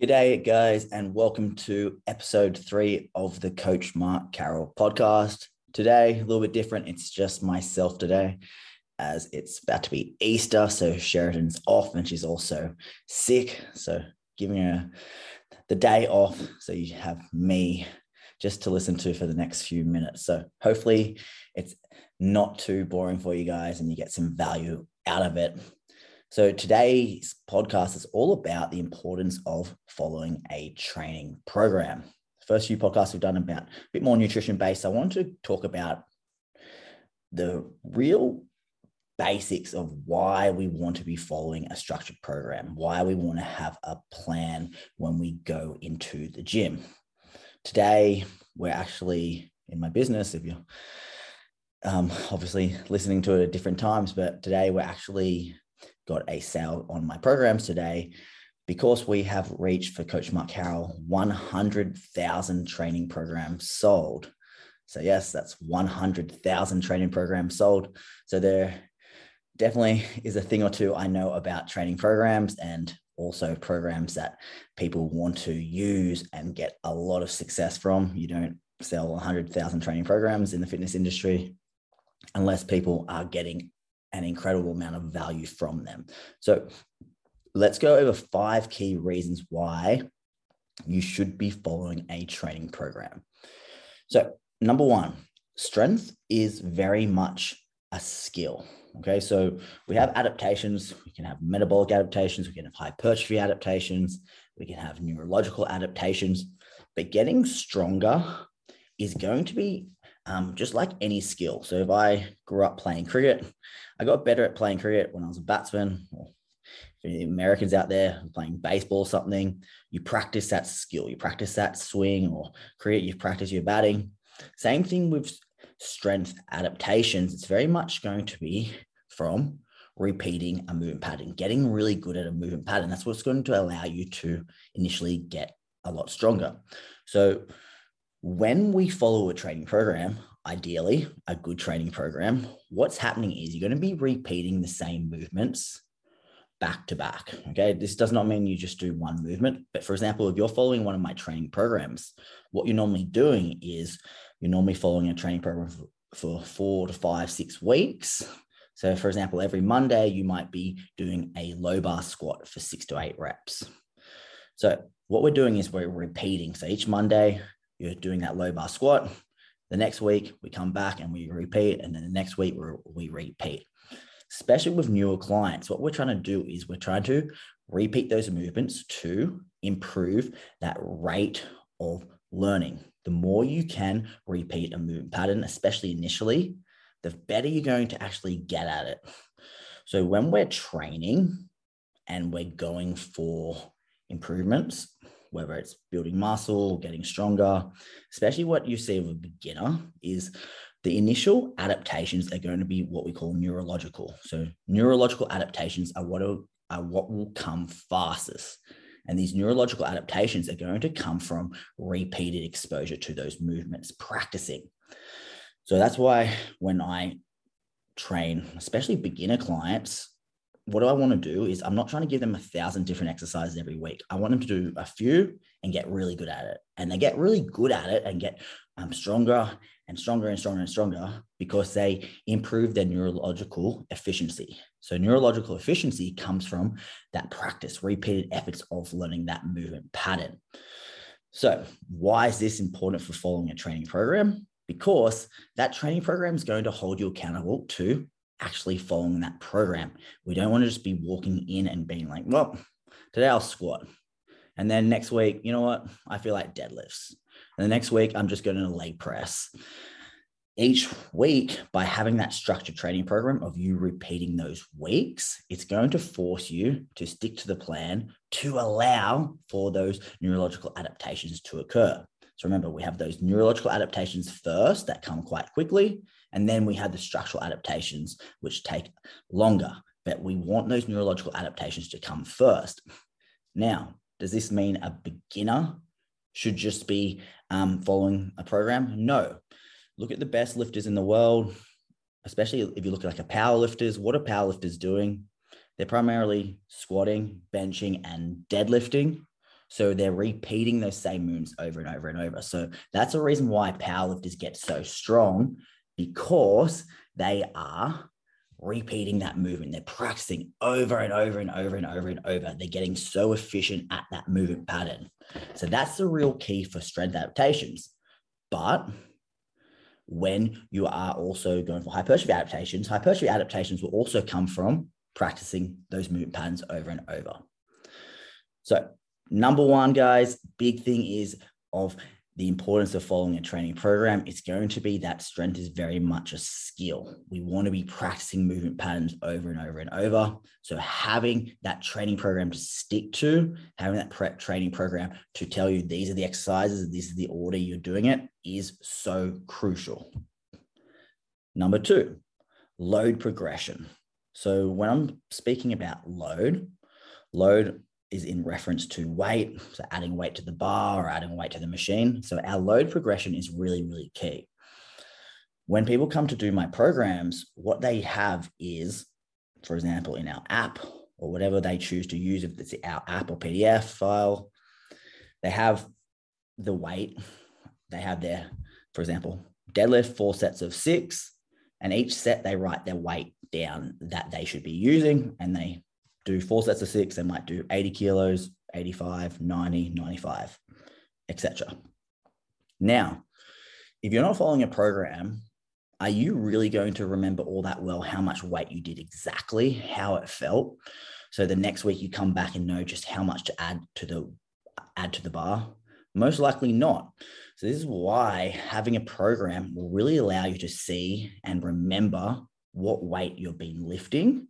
G'day, guys, and welcome to episode three of the Coach Mark Carroll podcast. Today, a little bit different. It's just myself today, as it's about to be Easter. So Sheridan's off, and she's also sick. So giving her the day off, so you have me just to listen to for the next few minutes. So hopefully, it's not too boring for you guys, and you get some value out of it. So today's podcast is all about the importance of following a training program. The first few podcasts we've done about a bit more nutrition based. I want to talk about the real basics of why we want to be following a structured program, why we want to have a plan when we go into the gym. Today, we're actually in my business. If you're um, obviously listening to it at different times, but today we're actually got a sale on my programs today because we have reached for Coach Mark Carroll 100,000 training programs sold. So, yes, that's 100,000 training programs sold. So, there definitely is a thing or two I know about training programs and also programs that people want to use and get a lot of success from. You don't sell 100,000 training programs in the fitness industry unless people are getting an incredible amount of value from them. So let's go over five key reasons why you should be following a training program. So, number one, strength is very much a skill. Okay, so we have adaptations, we can have metabolic adaptations, we can have hypertrophy adaptations, we can have neurological adaptations, but getting stronger is going to be um, just like any skill. So if I grew up playing cricket, I got better at playing cricket when I was a batsman. Or the Americans out there playing baseball or something, you practice that skill, you practice that swing or cricket, you practice your batting. Same thing with strength adaptations. It's very much going to be from repeating a movement pattern, getting really good at a movement pattern. That's what's going to allow you to initially get a lot stronger. So when we follow a training program, ideally a good training program, what's happening is you're going to be repeating the same movements back to back. Okay. This does not mean you just do one movement. But for example, if you're following one of my training programs, what you're normally doing is you're normally following a training program for, four to five, six weeks. So, for example, every Monday, you might be doing a low bar squat for six to eight reps. So, what we're doing is we're repeating. So, each Monday, you're doing that low bar squat. The next week we come back and we repeat, and then the next week we repeat. Especially with newer clients, what we're trying to do is we're trying to repeat those movements to improve that rate of learning. The more you can repeat a movement pattern, especially initially, the better you're going to actually get at it. So when we're training and we're going for improvements, whether it's building muscle, getting stronger, especially what you see of a beginner is the initial adaptations are going to be what we call neurological. So neurological adaptations are what are, are what will come fastest. And these neurological adaptations are going to come from repeated exposure to those movements, practicing. So that's why when I train, especially beginner clients, what do I want to do is I'm not trying to give them a thousand different exercises every week. I want them to do a few and get really good at it. And they get really good at it and get um, stronger and stronger and stronger and stronger because they improve their neurological efficiency. So, neurological efficiency comes from that practice, repeated efforts of learning that movement pattern. So, why is this important for following a training program? Because that training program is going to hold you accountable to actually following that program. We don't want to just be walking in and being like, well, today I'll squat. And then next week, you know what? I feel like deadlifts. And the next week, I'm just going to leg press. Each week, by having that structured training program of you repeating those weeks, it's going to force you to stick to the plan to allow for those neurological adaptations to occur. So remember, we have those neurological adaptations first that come quite quickly. And then we have the structural adaptations, which take longer. But we want those neurological adaptations to come first. Now, does this mean a beginner should just be um, following a program? No. Look at the best lifters in the world, especially if you look at like a power lifters. What are power lifters doing? They're primarily squatting, benching, and deadlifting. So they're repeating those same movements over and over and over. So that's a reason why powerlifters get so strong because they are repeating that movement. They're practicing over and over and over and over and over. They're getting so efficient at that movement pattern. So that's the real key for strength adaptations. But when you are also going for hypertrophy adaptations, hypertrophy adaptations will also come from practicing those movement patterns over and over. So, number one, guys, big thing is of the importance of following a training program. It's going to be that strength is very much a skill. We want to be practicing movement patterns over and over and over. So, having that training program to stick to, having that prep training program to tell you these are the exercises, this is the order you're doing it is so crucial. Number two, load progression. So, when I'm speaking about load, load is in reference to weight, so adding weight to the bar or adding weight to the machine. So our load progression is really, really key. When people come to do my programs, what they have is, for example, in our app or whatever they choose to use, if it's our app or PDF file, they have the weight. They have their, for example, deadlift, four sets of six, and each set they write their weight down that they should be using and they do four sets of six, they might do 80 kilos, 85, 90, 95, etc. Now, if you're not following a program, are you really going to remember all that well how much weight you did exactly, how it felt? So the next week you come back and know just how much to add to the add to the bar? Most likely not. So this is why having a program will really allow you to see and remember what weight you've been lifting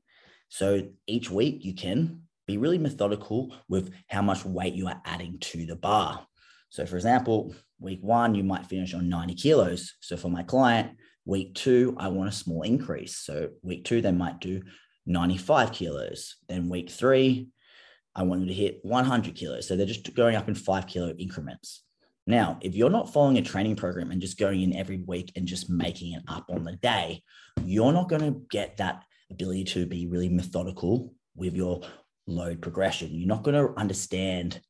so each week you can be really methodical with how much weight you are adding to the bar. So, for example, week one, you might finish on 90 kilos. So, for my client, week two, I want a small increase. So, week two, they might do 95 kilos. Then, week three, I want them to hit 100 kilos. So, they're just going up in five kilo increments. Now, if you're not following a training program and just going in every week and just making it up on the day, you're not going to get that ability to be really methodical with your load progression. You're not going to understand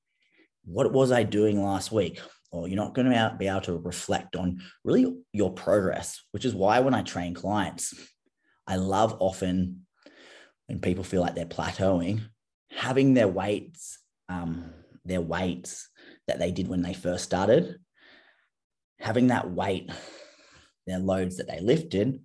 what was I doing last week, or you're not going to be able to reflect on really your progress, which is why when I train clients, I love often when people feel like they're plateauing, having their weights, um, their weights that they did when they first started, having that weight, their loads that they lifted,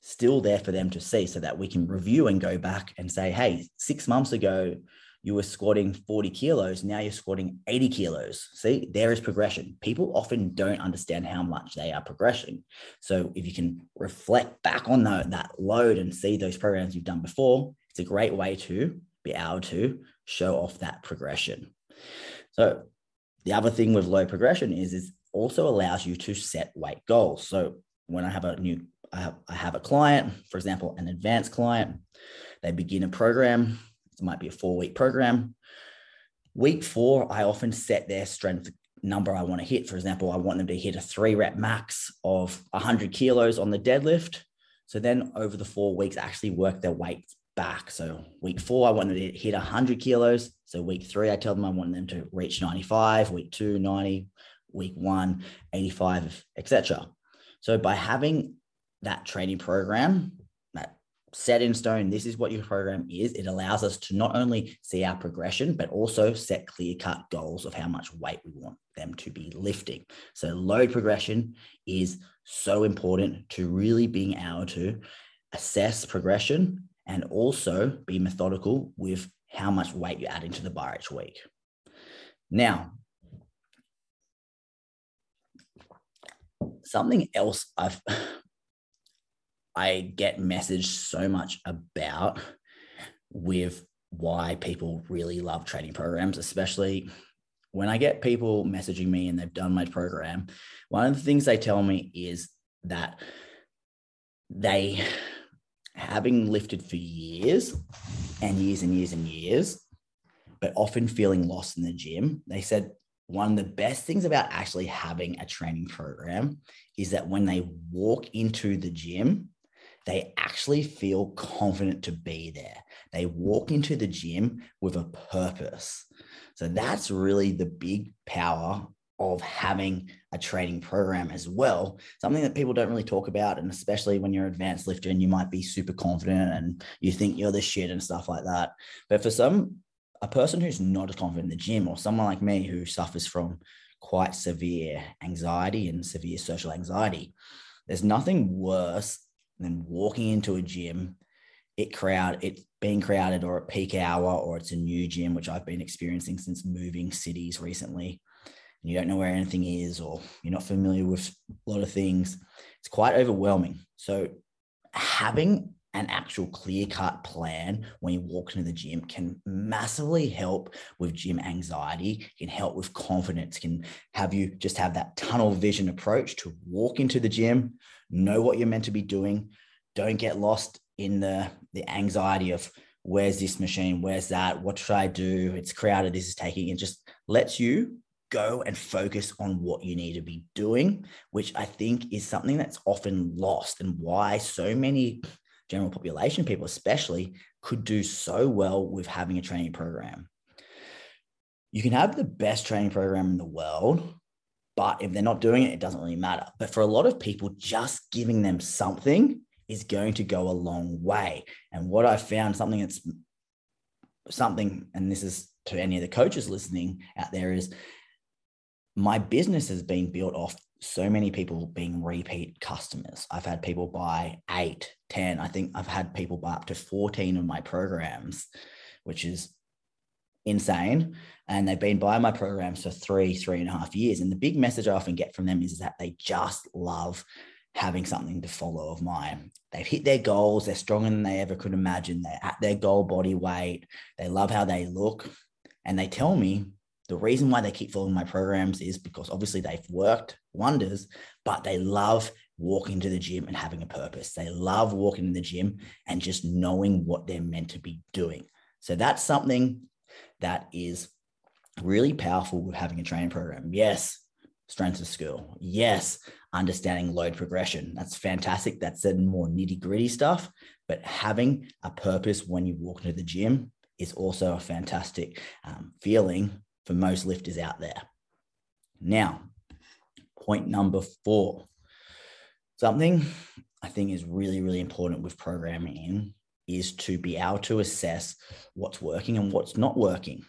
still there for them to see so that we can review and go back and say, hey, six months ago, you were squatting 40 kilos. Now you're squatting 80 kilos. See, there is progression. People often don't understand how much they are progressing. So if you can reflect back on the, that load and see those programs you've done before, it's a great way to be able to show off that progression. So the other thing with load progression is, is also allows you to set weight goals. So when I have a new I have, I have a client, for example, an advanced client. They begin a program. It might be a four week program. Week four, I often set their strength number I want to hit. For example, I want them to hit a three rep max of 100 kilos on the deadlift. So then over the four weeks, actually work their weights back. So week four, I want them to hit 100 kilos. So week three, I tell them I want them to reach 95. Week two, 90. Week one, 85, etc. So by having that training program, that set in stone, this is what your program is. It allows us to not only see our progression, but also set clear cut goals of how much weight we want them to be lifting. So, load progression is so important to really being able to assess progression and also be methodical with how much weight you're adding to the bar each week. Now, something else I've I get messaged so much about with why people really love training programs, especially when I get people messaging me and they've done my program. One of the things they tell me is that they, having lifted for years and years and years and years, but often feeling lost in the gym, they said one of the best things about actually having a training program is that when they walk into the gym, they actually feel confident to be there They walk into the gym with a purpose. So that's really the big power of having a training program as well. Something that people don't really talk about. And especially when you're an advanced lifter and you might be super confident and you think you're the shit and stuff like that. But for some, a person who's not as confident in the gym or someone like me who suffers from quite severe anxiety and severe social anxiety, there's nothing worse than walking into a gym, it crowd, it's being crowded or at peak hour, or it's a new gym, which I've been experiencing since moving cities recently. And you don't know where anything is, or you're not familiar with a lot of things. It's quite overwhelming. So having an actual clear cut plan when you walk into the gym can massively help with gym anxiety, can help with confidence, can have you just have that tunnel vision approach to walk into the gym, know what you're meant to be doing. Don't get lost in the, the anxiety of where's this machine, where's that, what should I do? It's crowded, this is taking, it just lets you go and focus on what you need to be doing, which I think is something that's often lost and why so many general population people, especially, could do so well with having a training program. You can have the best training program in the world, but if they're not doing it, it doesn't really matter. But for a lot of people, just giving them something is going to go a long way. And what I found, something that's something, and this is to any of the coaches listening out there, is my business has been built off so many people being repeat customers. I've had people buy eight, 10. I think I've had people buy up to 14 of my programs, which is insane. And they've been buying my programs for three, three and a half years. And the big message I often get from them is that they just love having something to follow of mine. They've hit their goals. They're stronger than they ever could imagine. They're at their goal body weight. They love how they look. And they tell me the reason why they keep following my programs is because obviously they've worked wonders, but they love walking to the gym and having a purpose. They love walking in the gym and just knowing what they're meant to be doing. So that's something that is really powerful with having a training program. Yes, strength of skill. Yes, understanding load progression. That's fantastic. That's the more nitty gritty stuff. But having a purpose when you walk into the gym is also a fantastic um, feeling for most lifters out there. Now, point number four something I think is really, really important with programming is to be able to assess what's working and what's not working.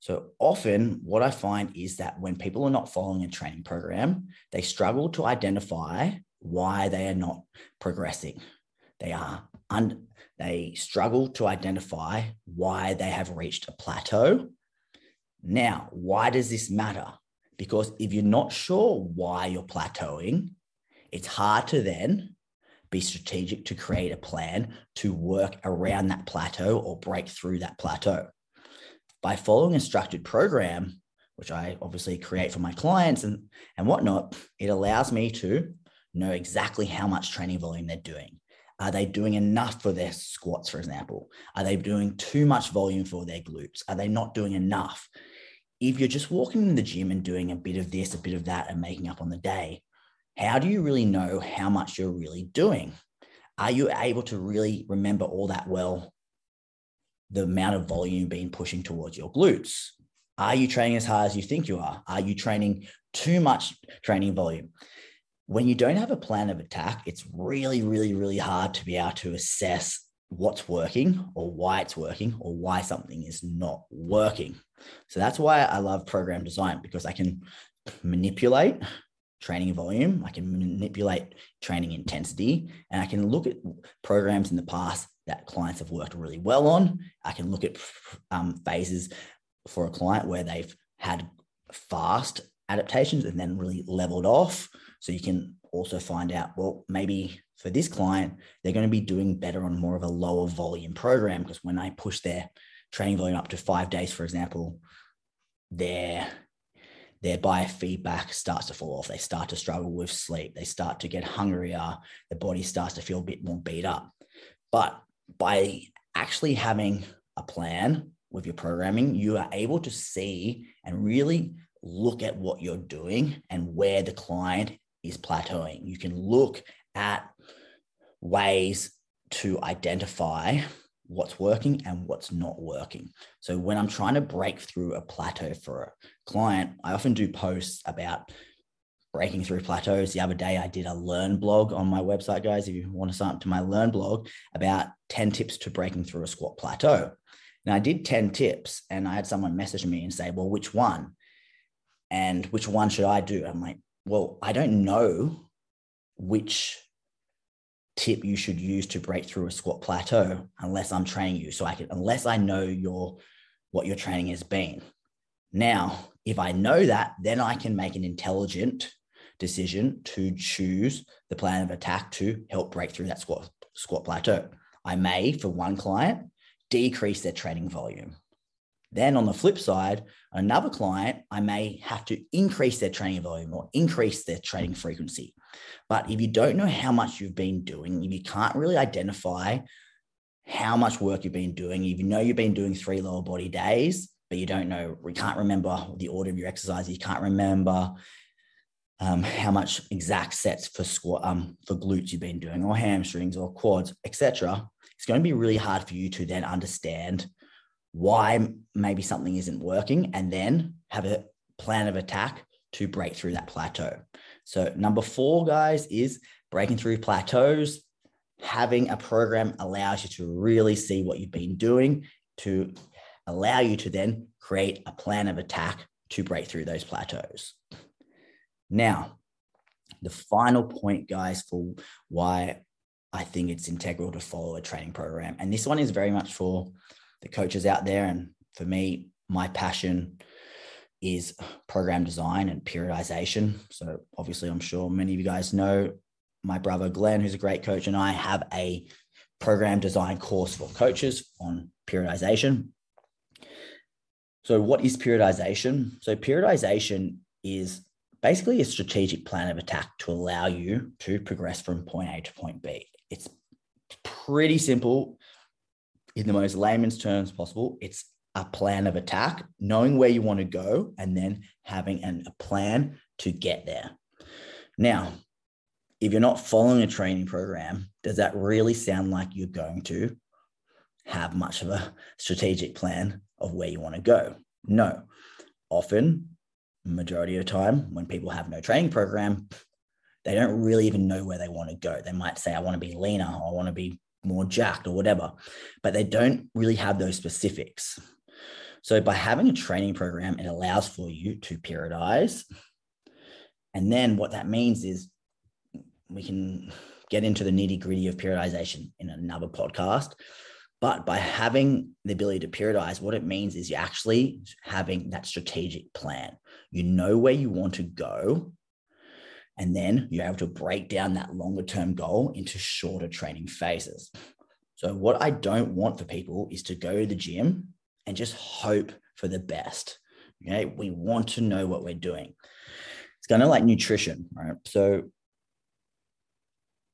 So often, what I find is that when people are not following a training program, they struggle to identify why they are not progressing. They are un- they struggle to identify why they have reached a plateau now, why does this matter? Because if you're not sure why you're plateauing, it's hard to then be strategic to create a plan to work around that plateau or break through that plateau. By following a structured program, which I obviously create for my clients and, and whatnot, it allows me to know exactly how much training volume they're doing. Are they doing enough for their squats, for example? Are they doing too much volume for their glutes? Are they not doing enough? If you're just walking in the gym and doing a bit of this, a bit of that, and making up on the day, how do you really know how much you're really doing? Are you able to really remember all that well? The amount of volume being pushing towards your glutes. Are you training as hard as you think you are? Are you training too much training volume? When you don't have a plan of attack, it's really, really, really hard to be able to assess what's working or why it's working or why something is not working. So that's why I love program design because I can manipulate training volume, I can manipulate training intensity, and I can look at programs in the past that clients have worked really well on. I can look at um, phases for a client where they've had fast adaptations and then really leveled off. So you can also find out, well, maybe for this client, they're going to be doing better on more of a lower volume program because when I push their training volume up to five days, for example, their their biofeedback starts to fall off. They start to struggle with sleep. They start to get hungrier. The body starts to feel a bit more beat up. But by actually having a plan with your programming, you are able to see and really look at what you're doing and where the client is plateauing. You can look at ways to identify what's working and what's not working. So when I'm trying to break through a plateau for a client, I often do posts about breaking through plateaus. The other day, I did a learn blog on my website, guys. If you want to sign up to my learn blog about 10 tips to breaking through a squat plateau. Now, I did 10 tips and I had someone message me and say, Well, which one? And which one should I do? I'm like, Well, I don't know which tip you should use to break through a squat plateau unless I'm training you. So I can, unless I know your what your training has been. Now, if I know that, then I can make an intelligent decision to choose the plan of attack to help break through that squat squat plateau. I may, for one client, decrease their training volume. Then on the flip side, another client, I may have to increase their training volume or increase their training frequency. But if you don't know how much you've been doing, if you can't really identify how much work you've been doing, if you know you've been doing three lower body days, but you don't know, we can't remember the order of your exercise, you can't remember um, how much exact sets for squat um, for glutes you've been doing, or hamstrings, or quads, etc. It's going to be really hard for you to then understand why maybe something isn't working, and then have a plan of attack to break through that plateau. So, number four, guys, is breaking through plateaus. Having a program allows you to really see what you've been doing to allow you to then create a plan of attack to break through those plateaus. Now, the final point, guys, for why I think it's integral to follow a training program, and this one is very much for the coaches out there. And for me, my passion is program design and periodization. So, obviously, I'm sure many of you guys know my brother Glenn, who's a great coach, and I have a program design course for coaches on periodization. So, what is periodization? So, periodization is basically a strategic plan of attack to allow you to progress from point A to point B. It's pretty simple in the most layman's terms possible. It's a plan of attack, knowing where you want to go, and then having an, a plan to get there. Now, if you're not following a training program, does that really sound like you're going to have much of a strategic plan of where you want to go. No. Often, majority of the time, when people have no training program, they don't really even know where they want to go. They might say, I want to be leaner, I want to be more jacked, or whatever, but they don't really have those specifics. So, by having a training program, it allows for you to periodize. And then what that means is we can get into the nitty gritty of periodization in another podcast. But by having the ability to periodize, what it means is you're actually having that strategic plan. You know where you want to go. And then you're able to break down that longer term goal into shorter training phases. So, what I don't want for people is to go to the gym and just hope for the best. Okay. We want to know what we're doing. It's kind of like nutrition, right? So,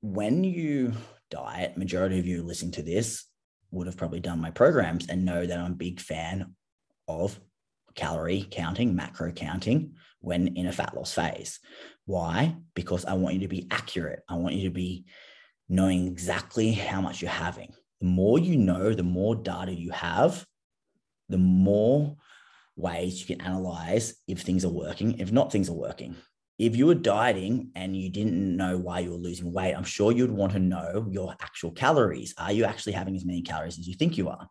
when you diet, majority of you listening to this would have probably done my programs and know that I'm a big fan of calorie counting, macro counting when in a fat loss phase. Why? Because I want you to be accurate. I want you to be knowing exactly how much you're having. The more you know, the more data you have, the more ways you can analyze if things are working, if not, things are working if you were dieting and you didn't know why you were losing weight, I'm sure you'd want to know your actual calories. Are you actually having as many calories as you think you are?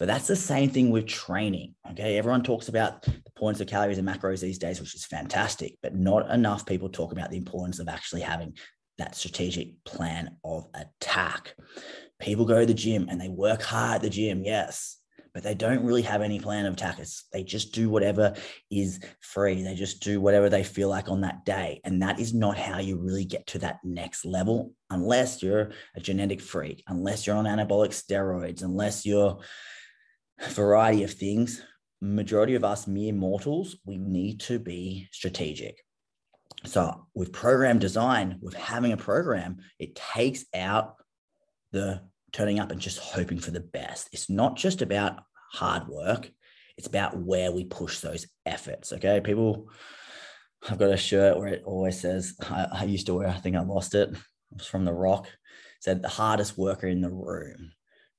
But that's the same thing with training. Okay. Everyone talks about the importance of calories and macros these days, which is fantastic, but not enough people talk about the importance of actually having that strategic plan of attack. People go to the gym and they work hard at the gym. Yes but they don't really have any plan of attack. they just do whatever is free. They just do whatever they feel like on that day. And that is not how you really get to that next level unless you're a genetic freak, unless you're on anabolic steroids, unless you're variety of things. Majority of us mere mortals, we need to be strategic. So with program design, with having a program, it takes out the turning up and just hoping for the best. It's not just about hard work, it's about where we push those efforts. Okay. People, I've got a shirt where it always says, I, I used to wear, I think I lost it. It was from The Rock. Said, the hardest worker in the room.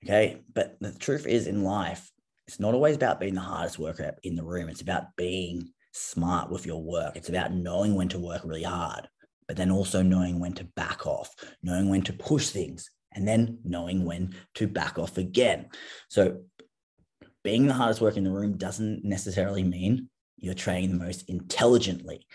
Okay. But the truth is in life, it's not always about being the hardest worker in the room. It's about being smart with your work. It's about knowing when to work really hard, but then also knowing when to back off, knowing when to push things, and then knowing when to back off again. So, being the hardest worker in the room doesn't necessarily mean you're training the most intelligently.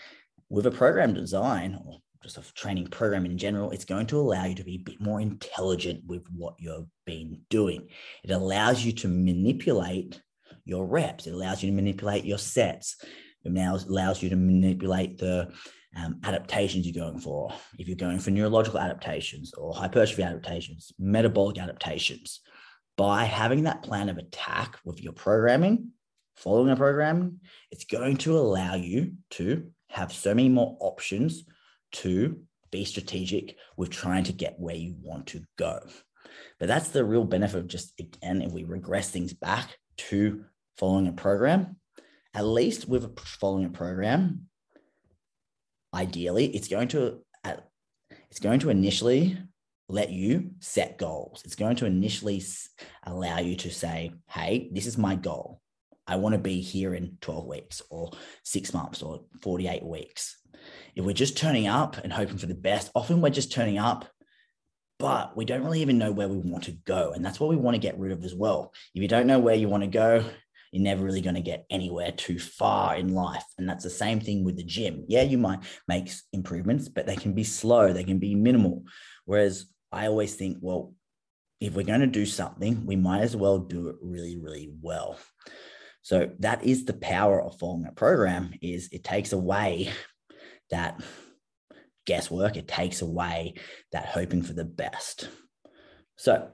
With a program design or just a training program in general, it's going to allow you to be a bit more intelligent with what you've been doing. It allows you to manipulate your reps, it allows you to manipulate your sets, it now allows you to manipulate the um, adaptations you're going for. If you're going for neurological adaptations or hypertrophy adaptations, metabolic adaptations, by having that plan of attack with your programming, following a program, it's going to allow you to have so many more options to be strategic with trying to get where you want to go. But that's the real benefit of just, again, if we regress things back to following a program, at least with following a program, ideally, it's going to uh, it's going to initially let you set goals. It's going to initially allow you to say, "Hey, this is my goal. I want to be here in 12 weeks or 6 months or 48 weeks." If we're just turning up and hoping for the best, often we're just turning up but we don't really even know where we want to go. And that's what we want to get rid of as well. If you don't know where you want to go, you're never really going to get anywhere too far in life. And that's the same thing with the gym. Yeah, you might make improvements, but they can be slow, they can be minimal. Whereas I always think, well, if we're going to do something, we might as well do it really, really well. So that is the power of following a program is it takes away that guesswork, it takes away that hoping for the best. So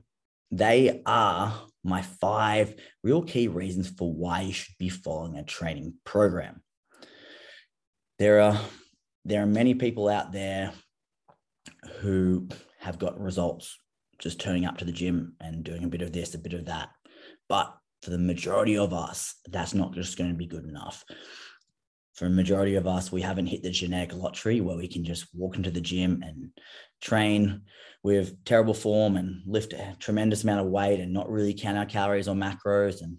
they are my five real key reasons for why you should be following a training program. There are there are many people out there who have got results just turning up to the gym and doing a bit of this, a bit of that. But for the majority of us, that's not just going to be good enough. For a majority of us, we haven't hit the genetic lottery where we can just walk into the gym and train with terrible form and lift a tremendous amount of weight and not really count our calories or macros and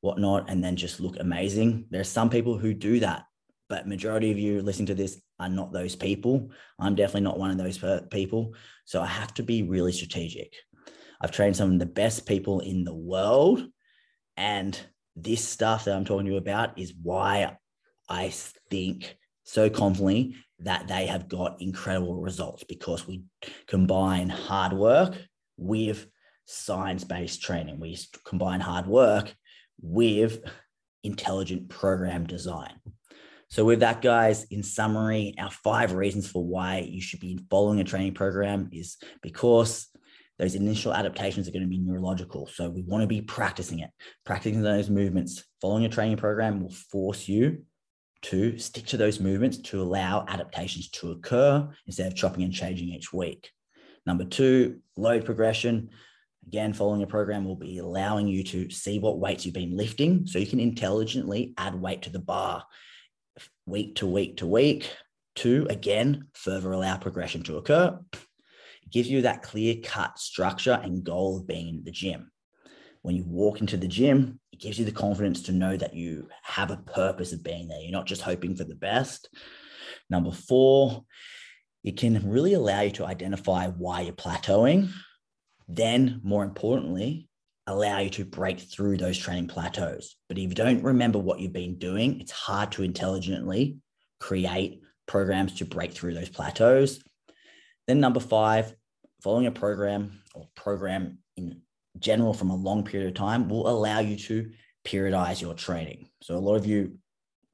whatnot, and then just look amazing. There's some people who do that, but majority of you listening to this are not those people. I'm definitely not one of those people. So I have to be really strategic. I've trained some of the best people in the world. And this stuff that I'm talking to you about is why I think so confidently that they have got incredible results because we combine hard work with science based training. We combine hard work with intelligent program design. So, with that, guys, in summary, our five reasons for why you should be following a training program is because those initial adaptations are going to be neurological. So, we want to be practicing it, practicing those movements. Following a training program will force you to stick to those movements to allow adaptations to occur instead of chopping and changing each week. Number two, load progression. Again, following a program will be allowing you to see what weights you've been lifting so you can intelligently add weight to the bar week to week to week. To again, further allow progression to occur. It gives you that clear cut structure and goal of being in the gym when you walk into the gym, it gives you the confidence to know that you have a purpose of being there. You're not just hoping for the best. Number four, it can really allow you to identify why you're plateauing. Then, more importantly, allow you to break through those training plateaus. But if you don't remember what you've been doing, it's hard to intelligently create programs to break through those plateaus. Then, number five, following a program or program in general from a long period of time will allow you to periodize your training. So a lot of you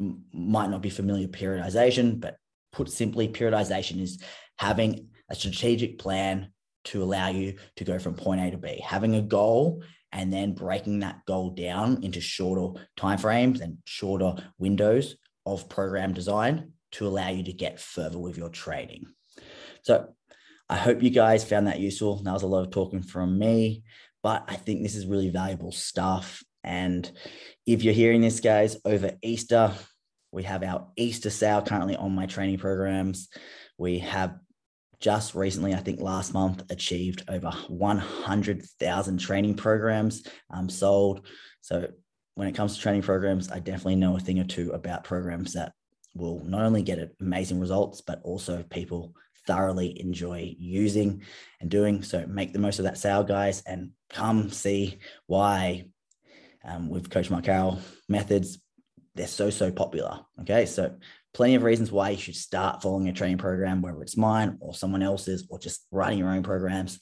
m- might not be familiar with periodization, but put simply, periodization is having a strategic plan to allow you to go from point A to B, having a goal and then breaking that goal down into shorter timeframes and shorter windows of program design to allow you to get further with your training. So I hope you guys found that useful. That was a lot of talking from me. But I think this is really valuable stuff. And if you're hearing this, guys, over Easter, we have our Easter sale currently on my training programs. We have just recently, I think last month, achieved over 100,000 training programs um, sold. So when it comes to training programs, I definitely know a thing or two about programs that will not only get amazing results, but also people thoroughly enjoy using and doing. So make the most of that sale, guys, and come see why um, with Coach Mark Carroll methods, they're so, so popular. Okay. So plenty of reasons why you should start following a training program, whether it's mine or someone else's, or just writing your own programs.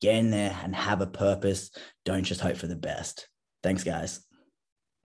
Get in there and have a purpose. Don't just hope for the best. Thanks, guys.